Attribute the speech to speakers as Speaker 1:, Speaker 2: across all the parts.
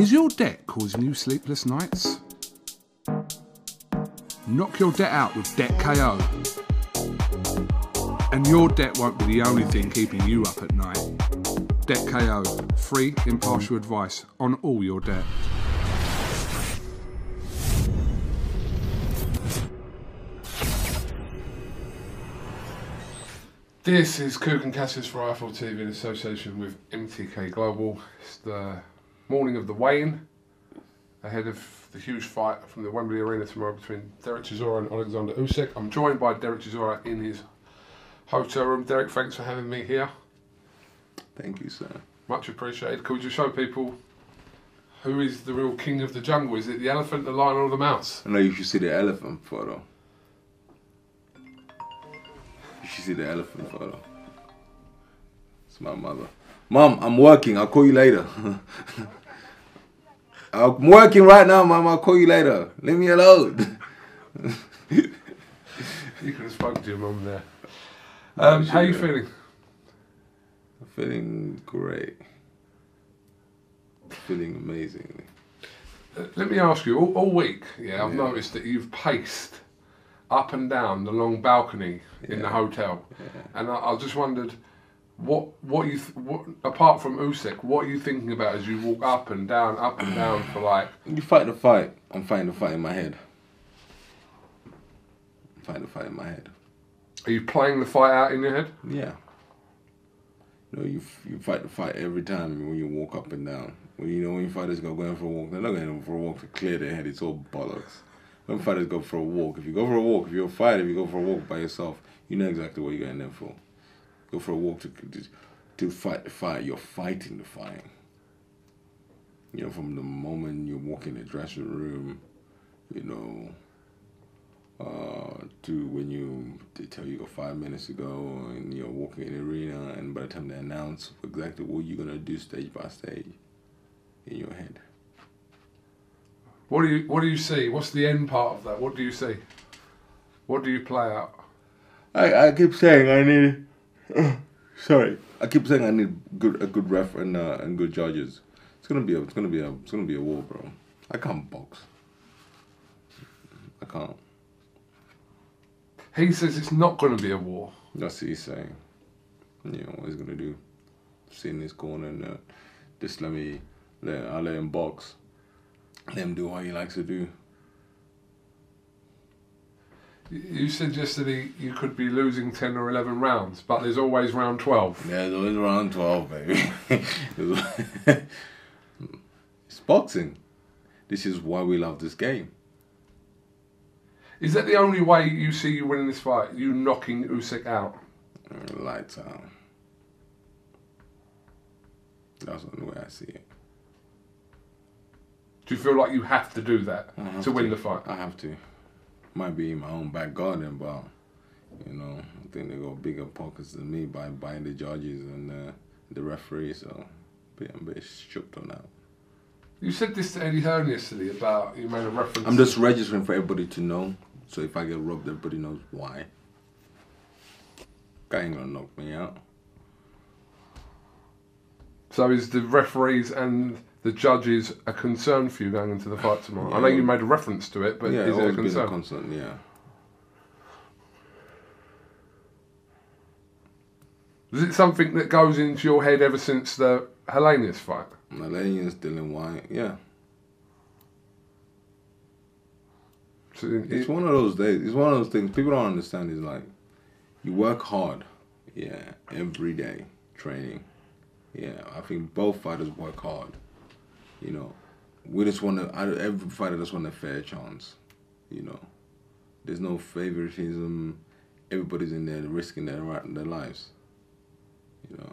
Speaker 1: Is your debt causing you sleepless nights? Knock your debt out with Debt KO. And your debt won't be the only thing keeping you up at night. Debt KO, free, impartial advice on all your debt. This is Kugan Cassius for IFL TV in association with MTK Global. It's the morning of the weigh-in ahead of the huge fight from the Wembley Arena tomorrow between Dereck Chisora and Alexander Usyk. I'm joined by Dereck Chisora in his hotel room. Derek, thanks for having me here.
Speaker 2: Thank you, sir.
Speaker 1: Much appreciated. Could you show people who is the real king of the jungle? Is it the elephant, the lion, or the mouse?
Speaker 2: I know you should see the elephant photo. You should see the elephant photo. It's my mother. Mom, I'm working. I'll call you later. I'm working right now, Mom. I'll call you later. Leave me alone.
Speaker 1: You could have spoken to your mum there. Um, how are you feeling?
Speaker 2: I'm feeling great. Feeling amazing.
Speaker 1: Uh, Let me ask you, all, all week, yeah, I've
Speaker 2: Yeah.
Speaker 1: noticed that you've paced up and down the long balcony in the
Speaker 2: Yeah.
Speaker 1: hotel, and I, I just wondered, what, what you, th- what, apart from Usyk, what are you thinking about as you walk up and down, up and down for like?
Speaker 2: You fight the fight. I'm fighting the fight in my head. I'm fighting the fight in my head.
Speaker 1: Are you playing the fight out in your head?
Speaker 2: Yeah. You know, you you fight the fight every time when you walk up and down. When you know when fighters go going for a walk, they're not going for a walk to clear their head. It's all bollocks. When fighters go for a walk, if you go for a walk, if you're a fighter, if you go for a walk by yourself, you know exactly what you're going there for. Go for a walk to to, fight the fire. You're fighting the fire. You know, from the moment you walk in the dressing room, you know, uh, to when you they tell you go five minutes ago and you're walking in the arena and by the time they announce exactly what you're gonna do stage by stage in your head.
Speaker 1: What do you, what do you see? What's the end part of that? What do you see? What do you play out?
Speaker 2: I, I keep saying I need sorry. I keep saying I need good a good ref and uh, and good judges. It's gonna be a it's gonna be a it's gonna be a war, bro. I can't box. I can't.
Speaker 1: He says it's not going to be a war.
Speaker 2: That's what he's saying. You know what he's gonna do? Sit in his corner and uh, just let me let I let him box. Let him do what he likes to do.
Speaker 1: You suggested he, you could be losing 10 or 11 rounds, but there's always round 12.
Speaker 2: Yeah, it's always around twelve, baby. it's boxing. This is why we love this game.
Speaker 1: Is that the only way you see you winning this fight? You knocking Usyk out?
Speaker 2: Lights out. That's the only way I see it.
Speaker 1: Do you feel like you have to do that to win the fight?
Speaker 2: I have to. Might be in my own back garden, but you know, I think they got bigger pockets than me by buying the judges and uh, the referee. So, I'm a bit shook on that.
Speaker 1: You said this to Eddie Hearn yesterday about you made a reference.
Speaker 2: I'm just registering for everybody to know. So if I get robbed, everybody knows why. Guy ain't gonna knock me out.
Speaker 1: So is the referees and the judges a concern for you going into the fight tomorrow? I know you made a reference to it, but
Speaker 2: yeah,
Speaker 1: is it a
Speaker 2: always been
Speaker 1: concern?
Speaker 2: a concern. Yeah.
Speaker 1: is it something that goes into your head ever since the Helenius fight?
Speaker 2: Malenians, Dillian Whyte. Yeah.
Speaker 1: So it-
Speaker 2: It's one of those days. It's one of those things people don't understand. Is like, you work hard, yeah, every day training. Yeah, I think both fighters work hard. You know, we just want to. Every fighter just want a fair chance. You know, there's no favoritism. Everybody's in there risking their their lives. You know,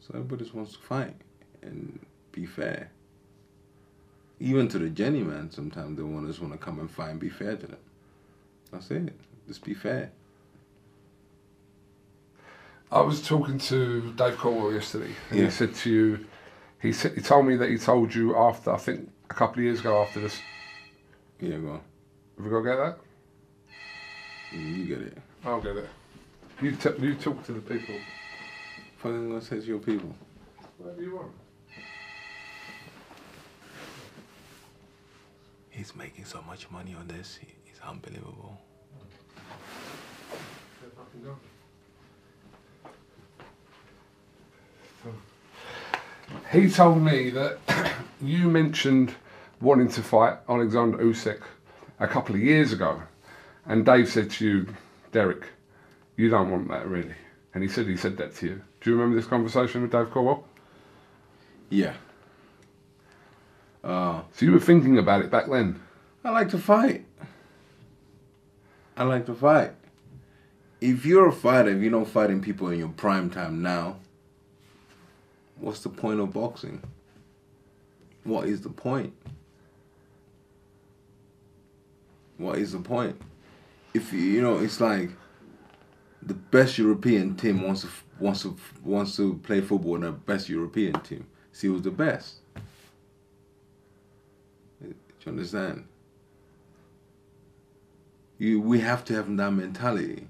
Speaker 2: so everybody just wants to fight and be fair. Even to the Jenny man, sometimes they want just want to come and fight and be fair to them. That's it. Just be fair.
Speaker 1: I was talking to Dave Coldwell yesterday, and
Speaker 2: Yeah.
Speaker 1: he said to you, he said he told me that he told you after I think a couple of years ago after this.
Speaker 2: Yeah, go on.
Speaker 1: Have we got to get that?
Speaker 2: You get it.
Speaker 1: I'll get it. You t- you talk to the people.
Speaker 2: Fucking gonna say to your people.
Speaker 1: Whatever you want.
Speaker 2: he's making so much money on this. He's unbelievable.
Speaker 1: He told me that you mentioned wanting to fight Alexander Usyk a couple of years ago, and Dave said to you, Derek, you don't want that really. And he said he said that to you. Do you remember this conversation with Dave Coldwell?
Speaker 2: Yeah. Uh,
Speaker 1: So you were thinking about it back then.
Speaker 2: I like to fight. I like to fight. If you're a fighter, if you're not fighting people in your prime time now, what's the point of boxing? What is the point? What is the point? If you, you know, it's like the best European team wants to wants to wants to play football in the best European team. See who's the best. Do you understand? You we have to have that mentality.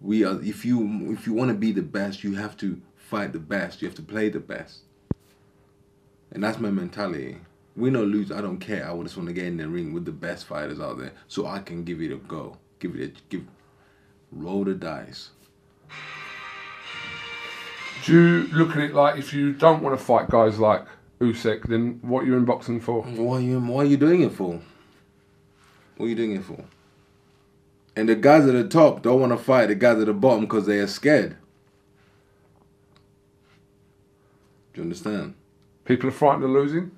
Speaker 2: We are if you if you want to be the best, you have to fight the best. You have to play the best. And that's my mentality. Win or lose, I don't care. I just want to get in the ring with the best fighters out there, so I can give it a go. Give it a give, roll the dice.
Speaker 1: Do you look at it like if you don't want to fight guys like Usyk, then what are you in boxing for?
Speaker 2: What are you What are you doing it for? What are you doing it for? And the guys at the top don't want to fight the guys at the bottom because they are scared. Do you understand?
Speaker 1: People are frightened of losing,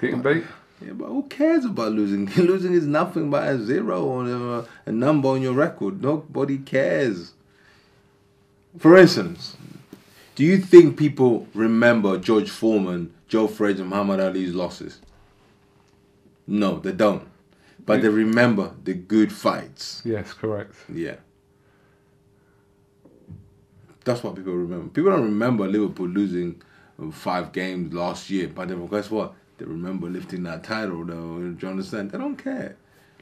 Speaker 1: getting beat.
Speaker 2: Yeah, but who cares about losing? losing is nothing but a zero or a, uh, a number on your record. Nobody cares. For instance, do you think people remember George Foreman, Joe Frazier, Muhammad Ali's losses? No, they don't. But they remember the good fights.
Speaker 1: Yes, correct.
Speaker 2: Yeah. That's what people remember. People don't remember Liverpool losing five games last year, but then guess what? They remember lifting that title, though. Do you understand? They don't care.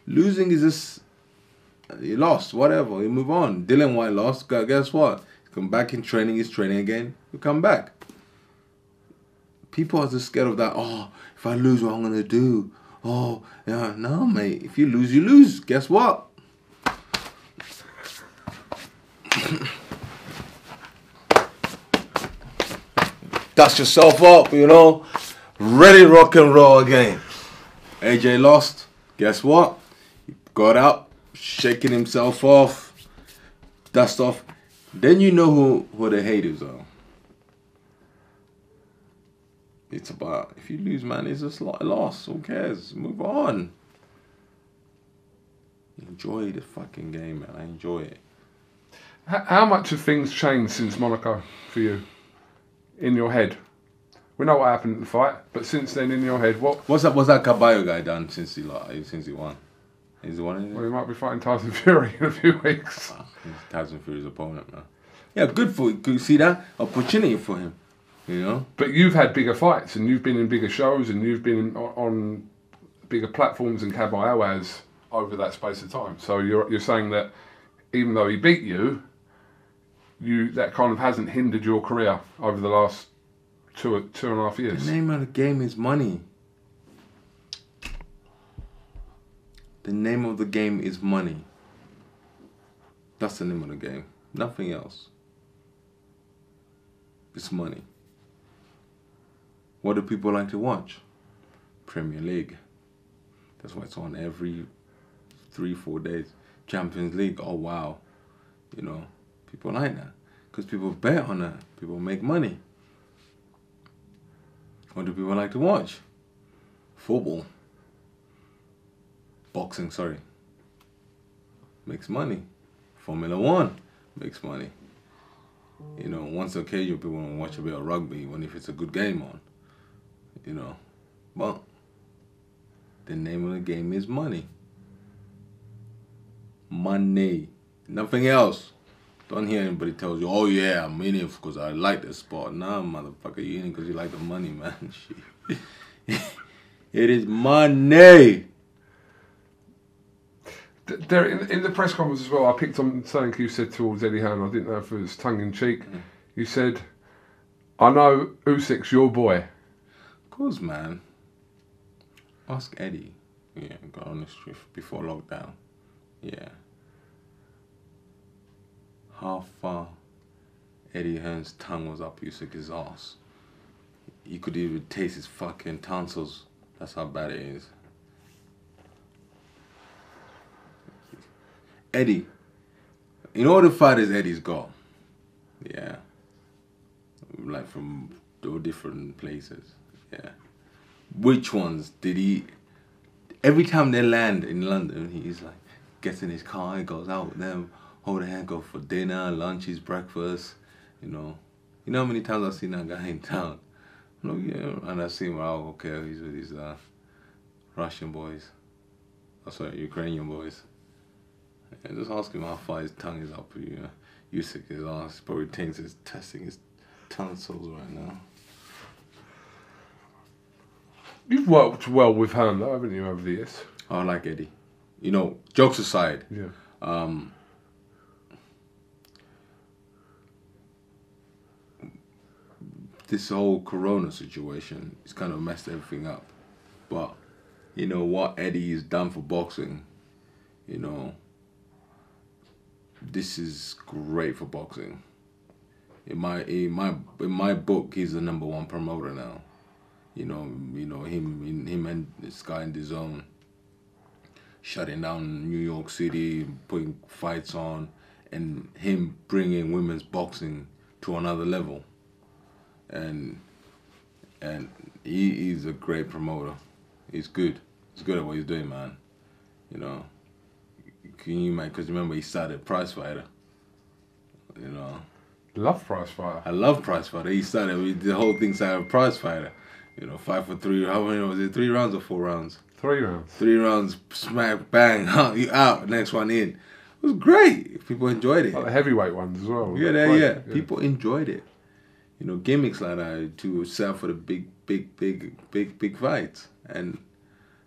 Speaker 2: Losing is just you lost, whatever. You move on. Dillian Whyte lost. Guess what? Come back in training. He's training again. You come back. People are just scared of that. Oh, if I lose, what I'm gonna do? Oh, yeah, no, mate. If you lose, you lose. Guess what? Dust yourself up, you know. Ready rock and roll again. AJ lost. Guess what? He got up, shaking himself off, dust off. Then you know who, who the haters are. It's about if you lose, man, it's just like a loss. Who cares? Move on. Enjoy the fucking game, man. I enjoy it.
Speaker 1: How much have things changed since Monaco for you? In your head? We know what happened in the fight, but since then, in your head, what?
Speaker 2: What's that? What's that Kabayel guy done since he like, since he won? He's the one.
Speaker 1: Well, you might be fighting Tyson Fury in a few weeks.
Speaker 2: Ah, he's Tyson Fury's opponent, man. Yeah, good for good. See that opportunity for him. You know.
Speaker 1: But you've had bigger fights, and you've been in bigger shows, and you've been on, on bigger platforms than Kabayel has over that space of time. So you're you're saying that even though he beat you, you that kind of hasn't hindered your career over the last two two and a half years.
Speaker 2: The name of the game is money. The name of the game is money. That's the name of the game. Nothing else. It's money. What do people like to watch? Premier League. That's why it's on every three, four days. Champions League. Oh wow. You know, people like that. Because people bet on that. People make money. What do people like to watch? Football. Boxing, sorry. Makes money. Formula One makes money. You know, once occasion people want to watch a bit of rugby when if it's a good game on. You know. But the name of the game is money. Money. Nothing else. Don't hear anybody tells you, oh yeah, I'm in it because I like the sport. Nah, motherfucker, you in it because you like the money, man. Shit. it is money.
Speaker 1: There, in, in the press conference as well, I picked on something you said towards Eddie Hearn. I didn't know if it was tongue in cheek. Mm. You said, "I know Usyk's your boy."
Speaker 2: Of course, man. Ask Eddie. Yeah, got on the street before lockdown. Yeah. How far Eddie Hearn's tongue was up Usyk's ass. You could even taste his fucking tonsils. That's how bad it is. Eddie. You know what the fighters Eddie's got? Yeah. Like from different places. Yeah. Which ones did he every time they land in London, he's like gets in his car, he goes out with them, hold a hand, go for dinner, lunches, breakfast, you know. You know how many times I've seen that guy in town? No, yeah, and I see him, oh, okay, he's with these uh, Russian boys. Oh, sorry, Ukrainian boys. And just ask him how far his tongue is up. You know, Usyk his ass probably thinks he's testing his tonsils right now.
Speaker 1: You've worked well with though, haven't you, over the years?
Speaker 2: I like Eddie. You know, jokes aside,
Speaker 1: Yeah.
Speaker 2: um, this whole Corona situation has kind of messed everything up. But you know what Eddie has done for boxing, you know, this is great for boxing. In my in my in my book, he's the number one promoter now. You know, you know him, him and this guy in the zone, shutting down New York City, putting fights on, and him bringing women's boxing to another level. And and he, he's a great promoter. He's good. He's good at what he's doing, man. You know. Can you imagine? Because remember, he started Prize Fighter. You know.
Speaker 1: Love Prize Fighter.
Speaker 2: I love Prize Fighter. He started the whole thing started with Prize Fighter. You know, five for three. How many was it? Three rounds or four rounds?
Speaker 1: Three rounds.
Speaker 2: Three rounds, smack, bang, you out. Next one in. It was great. People enjoyed it.
Speaker 1: Like the heavyweight ones as well.
Speaker 2: Yeah, yeah, yeah. People enjoyed it. You know, gimmicks like that to sell for the big, big, big, big, big fights. And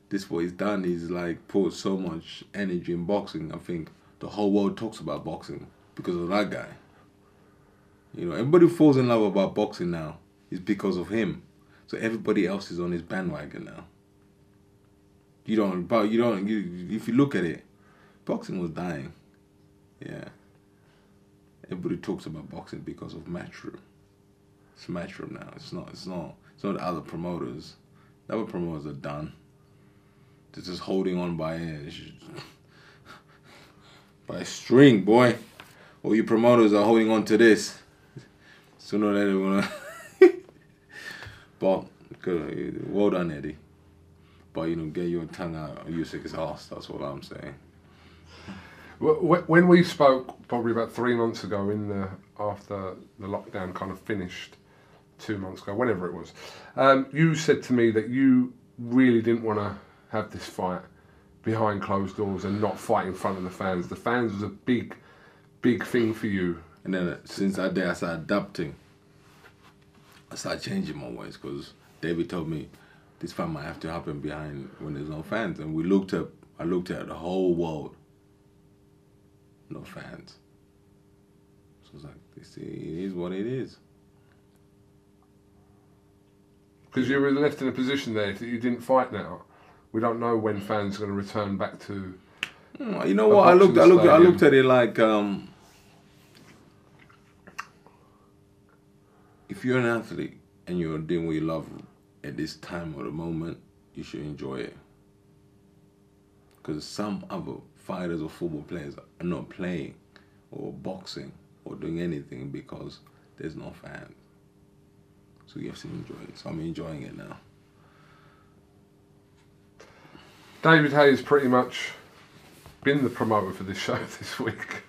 Speaker 2: this what he's done is like put so much energy in boxing. I think the whole world talks about boxing because of that guy. You know, everybody falls in love about boxing now is because of him. So everybody else is on his bandwagon now. You don't, but you don't. You, if you look at it, boxing was dying. Yeah. Everybody talks about boxing because of Matchroom. It's Matchroom now. It's not. It's not. It's not the other promoters. The other promoters are done. They're just holding on by by a string, boy. All you promoters are holding on to this. Sooner or later, we're but good, well done, Eddie. But you know, get your tongue out of Usyk's ass. That's what I'm saying.
Speaker 1: Wh- wh- When we spoke probably about three months ago, in the after the lockdown kind of finished, two months ago, whenever it was, um, you said to me that you really didn't want to have this fight behind closed doors and not fight in front of the fans. The fans was a big, big thing for you.
Speaker 2: And then uh, since that day, I started adapting. I started changing my ways because David told me this fight might have to happen behind when there's no fans. And we looked up, I looked at the whole world. No fans. So it's like, this is what it is.
Speaker 1: Because you were left in a position there that you didn't fight now. We don't know when fans are going to return back to.
Speaker 2: Mm, You know what? I looked. I looked. I looked at it like um, if you're an athlete and you're doing what you love at this time or the moment, you should enjoy it. Because some other fighters or football players are not playing or boxing or doing anything because there's no fans. So you have to enjoy it. So I'm enjoying it now.
Speaker 1: David Haye's pretty much been the promoter for this show this week.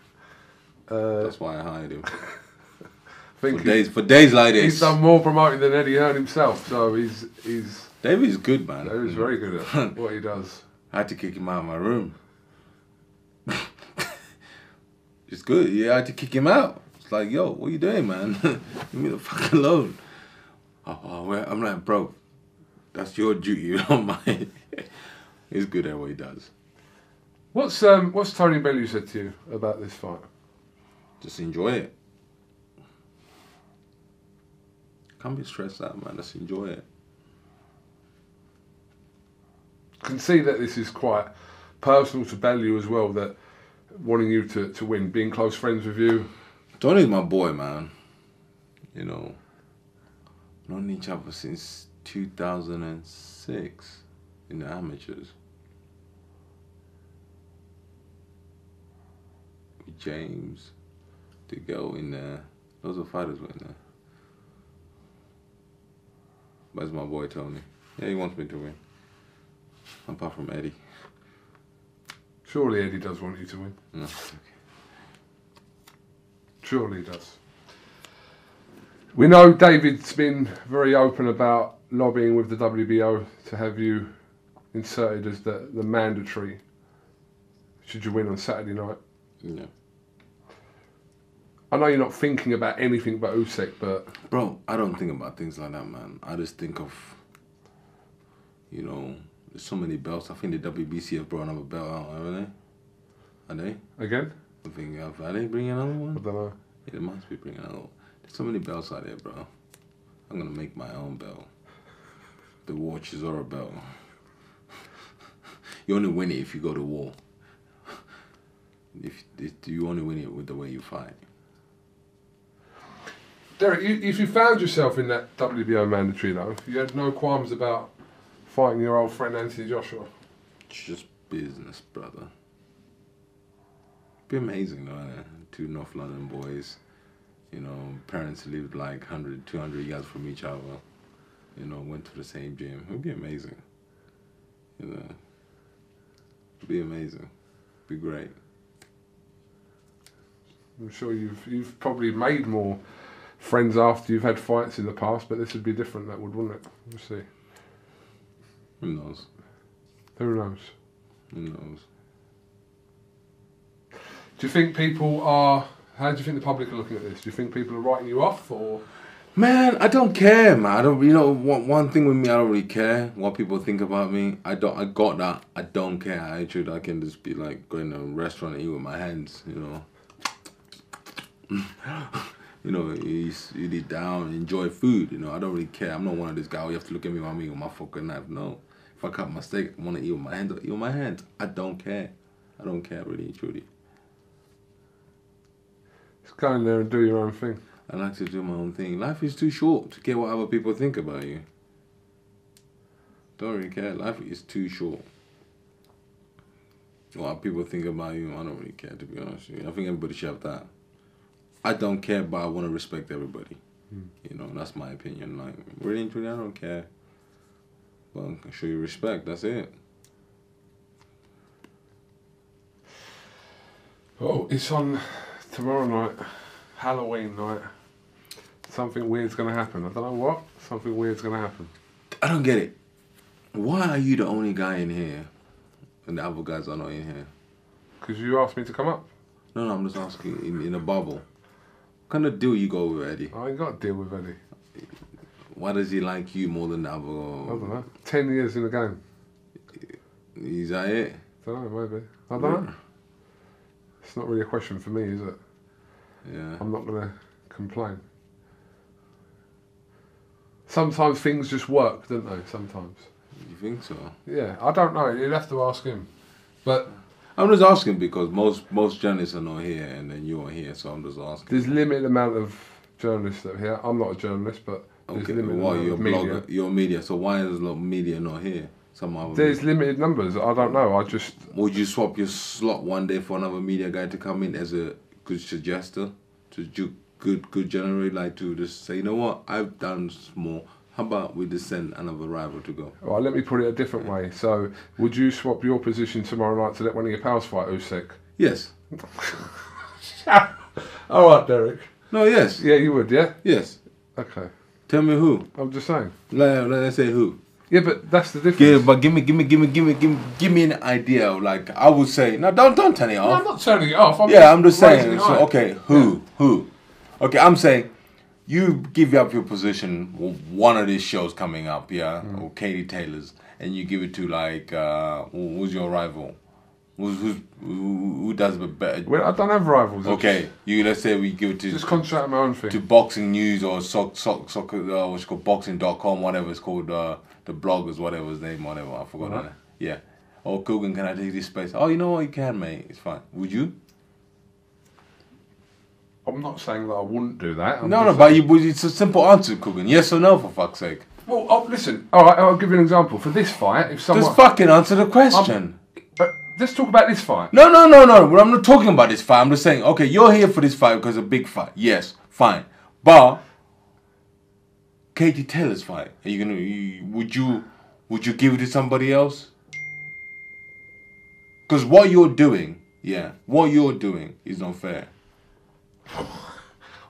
Speaker 1: Uh,
Speaker 2: That's why I hired him. For days, for days like
Speaker 1: this. he's done more promoting than Eddie Hearn himself, so he's he's
Speaker 2: David's good, man.
Speaker 1: David's very good at what he does.
Speaker 2: I had to kick him out of my room. it's good. Yeah, I had to kick him out. It's like, yo, what are you doing, man? Leave me the fuck alone. Oh, oh, well, I'm like, bro, that's your duty, not mine. He's good at what he does.
Speaker 1: What's um what's Tony Bellew said to you about this fight?
Speaker 2: Just enjoy it. Can't be stressed out, man. Just enjoy it.
Speaker 1: can see that this is quite personal to Bellew as well. That wanting you to, to win, being close friends with you.
Speaker 2: Tony's my boy, man. You know, known each other since 2006 in the amateurs. With James, the girl in there. Those are fighters in there. But it's my boy Tony. Yeah, he wants me to win. Apart from Eddie.
Speaker 1: Surely Eddie does want you to win.
Speaker 2: No.
Speaker 1: Surely he does. We know David's been very open about lobbying with the WBO to have you inserted as the, the mandatory should you win on Saturday night.
Speaker 2: Yeah.
Speaker 1: I know you're not thinking about anything but Usyk, but
Speaker 2: Bro, I don't think about things like that, man. I just think of, you know, there's so many belts. I think the WBC have brought another belt out, haven't they? Are they?
Speaker 1: again,
Speaker 2: I think, have- are they bringing another
Speaker 1: I
Speaker 2: one?
Speaker 1: don't know.
Speaker 2: Yeah, they must be bringing another one. So many belts out there, bro. I'm gonna make my own belt. The War Chisora belt. you only win it if you go to war. If, if you only win it with the way you fight.
Speaker 1: Derek, you, if you found yourself in that WBO mandatory though, you had no qualms about fighting your old friend Anthony Joshua.
Speaker 2: It's just business, brother. Be amazing, though. Two North London boys, you know, parents lived like 100, 200 yards from each other, you know, went to the same gym. It would be amazing. You know, It'd be amazing. Be great.
Speaker 1: I'm sure you've you've probably made more friends after you've had fights in the past, but this would be different. That would, wouldn't it? We'll see.
Speaker 2: Who knows?
Speaker 1: Who knows?
Speaker 2: Who knows?
Speaker 1: Do you think people are? How do you think the public are looking at this? Do you think people are writing you off, or
Speaker 2: Man, I don't care, man. I don't. You know, one one thing with me, I don't really care what people think about me. I don't. I got that. I don't care. I actually, I can just be like going to a restaurant and eat with my hands. You know. you know, eat, eat it down, enjoy food. You know, I don't really care. I'm not one of these guys. You have to look at me while I'm eating with my fucking knife. No. If I cut my steak, I want to eat with my hands. I'll Eat with my hands. I don't care. I don't care really, truly.
Speaker 1: Just go in there and do your own thing?
Speaker 2: I like to do my own thing. Life is too short to care what other people think about you. Don't really care. Life is too short. What people think about you, I don't really care to be honest with you. I think everybody should have that. I don't care, but I want to respect everybody. Hmm. You know, that's my opinion. Like, really and truly, I don't care. But I can show you respect. That's it.
Speaker 1: Oh, it's on tomorrow night, Halloween night. Something weird's to happen. I don't know what. Something weird's to happen.
Speaker 2: I don't get it. Why are you the only guy in here, and the other guys are not in here?
Speaker 1: Because you asked me to come up.
Speaker 2: No, no, I'm just asking in, in a bubble. What kind of deal you go with Eddie?
Speaker 1: I ain't got to deal with Eddie.
Speaker 2: Why does he like you more than the other?
Speaker 1: I don't know. Ten years in the game.
Speaker 2: Is that it?
Speaker 1: don't know, maybe. I don't know. It's not really a question for me, is it?
Speaker 2: Yeah.
Speaker 1: I'm not going to complain. Sometimes things just work, don't they? Sometimes.
Speaker 2: You think so?
Speaker 1: Yeah, I don't know. You'd have to ask him. But
Speaker 2: I'm just asking because most most journalists are not here, and then you are here, so I'm just asking.
Speaker 1: there's limited amount of journalists that are here. I'm not a journalist, but there's
Speaker 2: Okay,
Speaker 1: limited
Speaker 2: well,
Speaker 1: amount
Speaker 2: you're
Speaker 1: of media.
Speaker 2: blogger, you're media. So why is a lot of media not here? Some other.
Speaker 1: There's limited numbers. I don't know. I just
Speaker 2: Would you swap your slot one day for another media guy to come in as a good suggester, to do good good generally like to just say, you know what, I've done more. How about we just send another rival to go?
Speaker 1: well, let me put it a different way. So, would you swap your position tomorrow night to let one of your pals fight Usyk?
Speaker 2: Yes.
Speaker 1: All right, Derek.
Speaker 2: No. Yes.
Speaker 1: Yeah, you would. Yeah.
Speaker 2: Yes.
Speaker 1: Okay.
Speaker 2: Tell me who.
Speaker 1: I'm just saying.
Speaker 2: Let, let's say who.
Speaker 1: Yeah, but that's the difference.
Speaker 2: Yeah, but give me, give me, give me, give me, give me, give me an idea. Of like I would say, no, don't, don't turn it
Speaker 1: No, I'm not turning it off. I'm
Speaker 2: yeah, I'm just saying. So, okay, who, who? Okay, I'm saying, you give up your position. One of these shows coming up, yeah,
Speaker 1: Mm.
Speaker 2: or Katie Taylor's, and you give it to like, uh, who's your rival? Who's, who's who, who does it better?
Speaker 1: Well, I don't have rivals.
Speaker 2: Okay, you let's say we give it to
Speaker 1: just on my own thing.
Speaker 2: to boxing news or soc, soc, soccer, uh, what's it called boxing.com, whatever it's called, uh, the bloggers, whatever his name, whatever I forgot. That. Yeah. Oh, Kugan, can I take this space? Oh, you know what? You can, mate. It's fine. Would you?
Speaker 1: I'm not saying that I wouldn't do that. I'm
Speaker 2: No, no, but you, it's a simple answer, Kugan. Yes or no, for fuck's sake.
Speaker 1: Well, oh, listen. All right, I'll give you an example. For this fight, if someone
Speaker 2: Just fucking answer the question.
Speaker 1: Uh, let's talk about this fight.
Speaker 2: No, no, no, no. I'm not talking about this fight. I'm just saying, okay, you're here for this fight because it's a big fight. Yes, fine. But Katie Taylor's fight, are you gonna? You, would you? Would you give it to somebody else? Because what you're doing, yeah, what you're doing is not fair.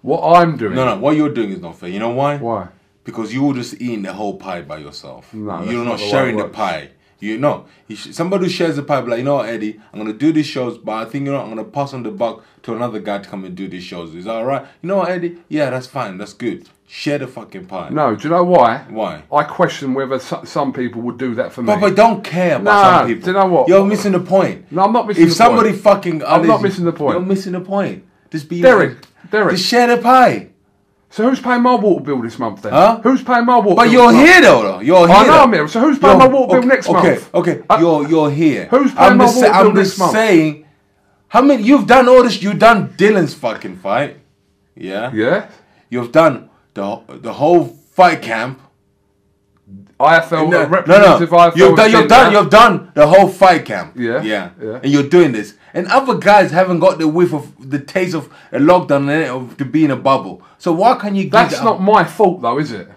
Speaker 1: What I'm doing.
Speaker 2: No, no, what you're doing is not fair. You know why?
Speaker 1: Why?
Speaker 2: Because you were just eating the whole pie by yourself.
Speaker 1: No,
Speaker 2: you're
Speaker 1: not
Speaker 2: sharing the pie. You know, somebody who shares the pie, be like, you know Eddie, I'm gonna do these shows, but I think you know, I'm gonna pass on the buck to another guy to come and do these shows. Is that alright? You know what, Eddie? Yeah, that's fine. That's good. Share the fucking pie.
Speaker 1: No. Do you know why?
Speaker 2: Why?
Speaker 1: I question whether so- some people would do that for me.
Speaker 2: But, but don't care about some people.
Speaker 1: do you know what?
Speaker 2: You're missing the point.
Speaker 1: No, I'm not missing
Speaker 2: If
Speaker 1: the
Speaker 2: somebody
Speaker 1: point.
Speaker 2: fucking,
Speaker 1: I'm not missing the point.
Speaker 2: You're missing the point. Just be
Speaker 1: Derek, Derek.
Speaker 2: Just share the pie.
Speaker 1: So who's paying my water bill this month then?
Speaker 2: Huh?
Speaker 1: Who's paying my water
Speaker 2: But
Speaker 1: bill? But you're
Speaker 2: here though. though. You're here.
Speaker 1: I know. I'm here. So who's paying
Speaker 2: You're-
Speaker 1: my water bill
Speaker 2: okay,
Speaker 1: next
Speaker 2: okay,
Speaker 1: month?
Speaker 2: Okay,
Speaker 1: Uh,
Speaker 2: you're you're here.
Speaker 1: Who's paying
Speaker 2: I'm
Speaker 1: my
Speaker 2: just,
Speaker 1: water
Speaker 2: I'm
Speaker 1: bill
Speaker 2: just
Speaker 1: next month?
Speaker 2: saying. How many? You've done all this. You've done Dillian's fucking fight. Yeah.
Speaker 1: Yeah.
Speaker 2: You've done the the whole fight camp.
Speaker 1: IFL,
Speaker 2: No,
Speaker 1: a
Speaker 2: no, no.
Speaker 1: IFL.
Speaker 2: You've done. You've done. You've done the whole fight camp.
Speaker 1: Yeah,
Speaker 2: Yeah.
Speaker 1: yeah.
Speaker 2: And you're doing this, and other guys haven't got the whiff of the taste of a lockdown and of to be in a bubble. So why can't you?
Speaker 1: That's
Speaker 2: that-
Speaker 1: not my fault though, is it?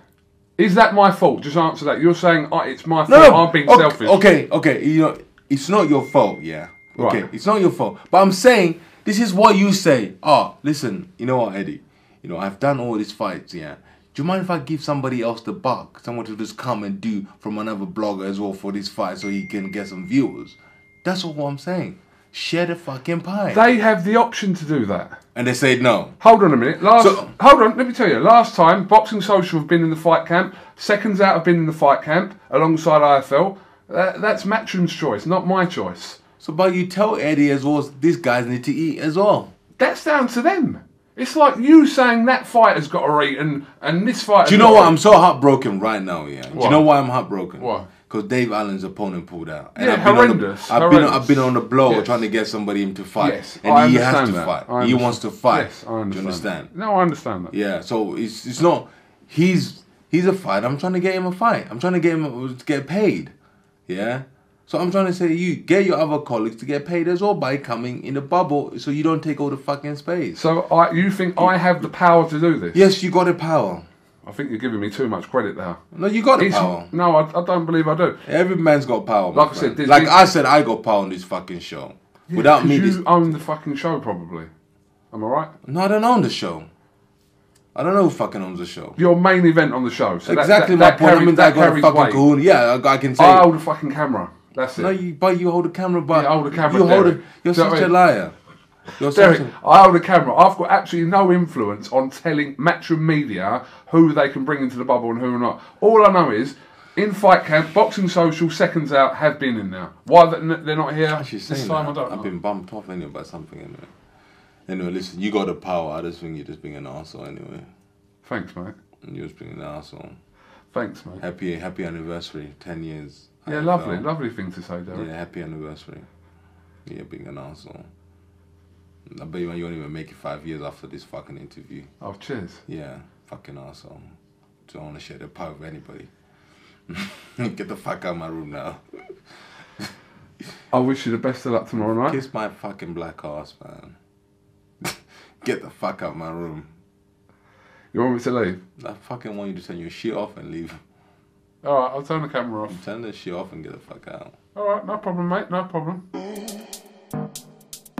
Speaker 1: Is that my fault? Just answer that. You're saying oh, it's my fault.
Speaker 2: No, no.
Speaker 1: I'm being
Speaker 2: okay,
Speaker 1: selfish.
Speaker 2: Okay, okay. You know, it's not your fault. Yeah. Okay,
Speaker 1: Right.
Speaker 2: it's not your fault. But I'm saying this is what you say. Oh, listen. You know what, Eddie? You know, I've done all these fights. Yeah. Do you mind if I give somebody else the buck? Someone to just come and do from another blogger as well for this fight, so he can get some viewers. That's all I'm saying. Share the fucking pie.
Speaker 1: They have the option to do that.
Speaker 2: and they said no.
Speaker 1: Hold on a minute. Last,
Speaker 2: So-
Speaker 1: hold on. Let me tell you. Last time, Boxing Social have been in the fight camp. Seconds out have been in the fight camp alongside IFL. Uh, that's Matchroom's choice, not my choice.
Speaker 2: So, but you tell Eddie as well. These guys need to eat as well.
Speaker 1: That's down to them. It's like you saying that fighter's got to eat and, and this fighter.
Speaker 2: Do you know what? I'm so heartbroken right now. Yeah. Do you know why I'm heartbroken?
Speaker 1: Why?
Speaker 2: Because Dave Allen's opponent pulled out.
Speaker 1: Yeah,
Speaker 2: I've been on the-
Speaker 1: horrendous,
Speaker 2: I've been. I've been on the blow
Speaker 1: Yes.
Speaker 2: trying to get somebody him to fight,
Speaker 1: Yes,
Speaker 2: and
Speaker 1: I
Speaker 2: he has to
Speaker 1: that.
Speaker 2: fight. He wants to fight.
Speaker 1: Yes, I understand.
Speaker 2: Do you understand?
Speaker 1: No, I understand that.
Speaker 2: Yeah. So it's it's not. He's he's a fight. I'm trying to get him a fight. I'm trying to get him to get paid. Yeah. So I'm trying to say to you get your other colleagues to get paid as well by coming in the bubble, so you don't take all the fucking space.
Speaker 1: So I, you think I have the power to do this?
Speaker 2: yes, you got the power.
Speaker 1: I think you're giving me too much credit there.
Speaker 2: No, you got the power.
Speaker 1: no, I, I don't believe I do.
Speaker 2: Every man's got power.
Speaker 1: Like I said, there's
Speaker 2: like
Speaker 1: been-
Speaker 2: I said, I got power on this fucking show. Without me,
Speaker 1: you
Speaker 2: this,
Speaker 1: own the fucking show, probably. Am I right?
Speaker 2: no, I don't own the show. I don't know who fucking owns the show.
Speaker 1: Your main event on the show. So
Speaker 2: exactly
Speaker 1: that,
Speaker 2: my
Speaker 1: that
Speaker 2: point. I mean,
Speaker 1: that
Speaker 2: I got a fucking kahuna. Yeah, I, I can say.
Speaker 1: I hold a fucking camera. That's it.
Speaker 2: no, you, but you hold the camera. But
Speaker 1: Yeah, I hold the camera,
Speaker 2: You hold it. You're
Speaker 1: Do you know
Speaker 2: such a
Speaker 1: I mean?
Speaker 2: liar. You're
Speaker 1: Derek. I hold a camera. I've got absolutely no influence on telling Matchroom Media who they can bring into the bubble and who are not. All I know is, in fight camp, Boxing Social, seconds out, have been in now. Why they- they're not here this time,
Speaker 2: that.
Speaker 1: I don't know.
Speaker 2: I've been bumped off anyway by something anyway. Anyway, listen, you got the power. I just think you're just being an asshole anyway.
Speaker 1: Thanks, mate.
Speaker 2: You're just being an asshole.
Speaker 1: Thanks, mate.
Speaker 2: Happy happy anniversary, ten years.
Speaker 1: Yeah, lovely, lovely thing to say, Derek.
Speaker 2: Yeah, happy anniversary. Yeah, being an asshole. I bet you you won't even make it five years after this fucking interview.
Speaker 1: Oh, cheers.
Speaker 2: Yeah, fucking awesome. Don't want to share the pie with anybody. Get the fuck out of my room now.
Speaker 1: I wish you the best of luck tomorrow night.
Speaker 2: Kiss my fucking black ass, man. Get the fuck out of my room.
Speaker 1: You want me to leave?
Speaker 2: I fucking want you to turn your shit off and leave.
Speaker 1: All right, I'll turn the camera off.
Speaker 2: Turn the shit off and get the fuck out.
Speaker 1: All right, no problem, mate. No problem.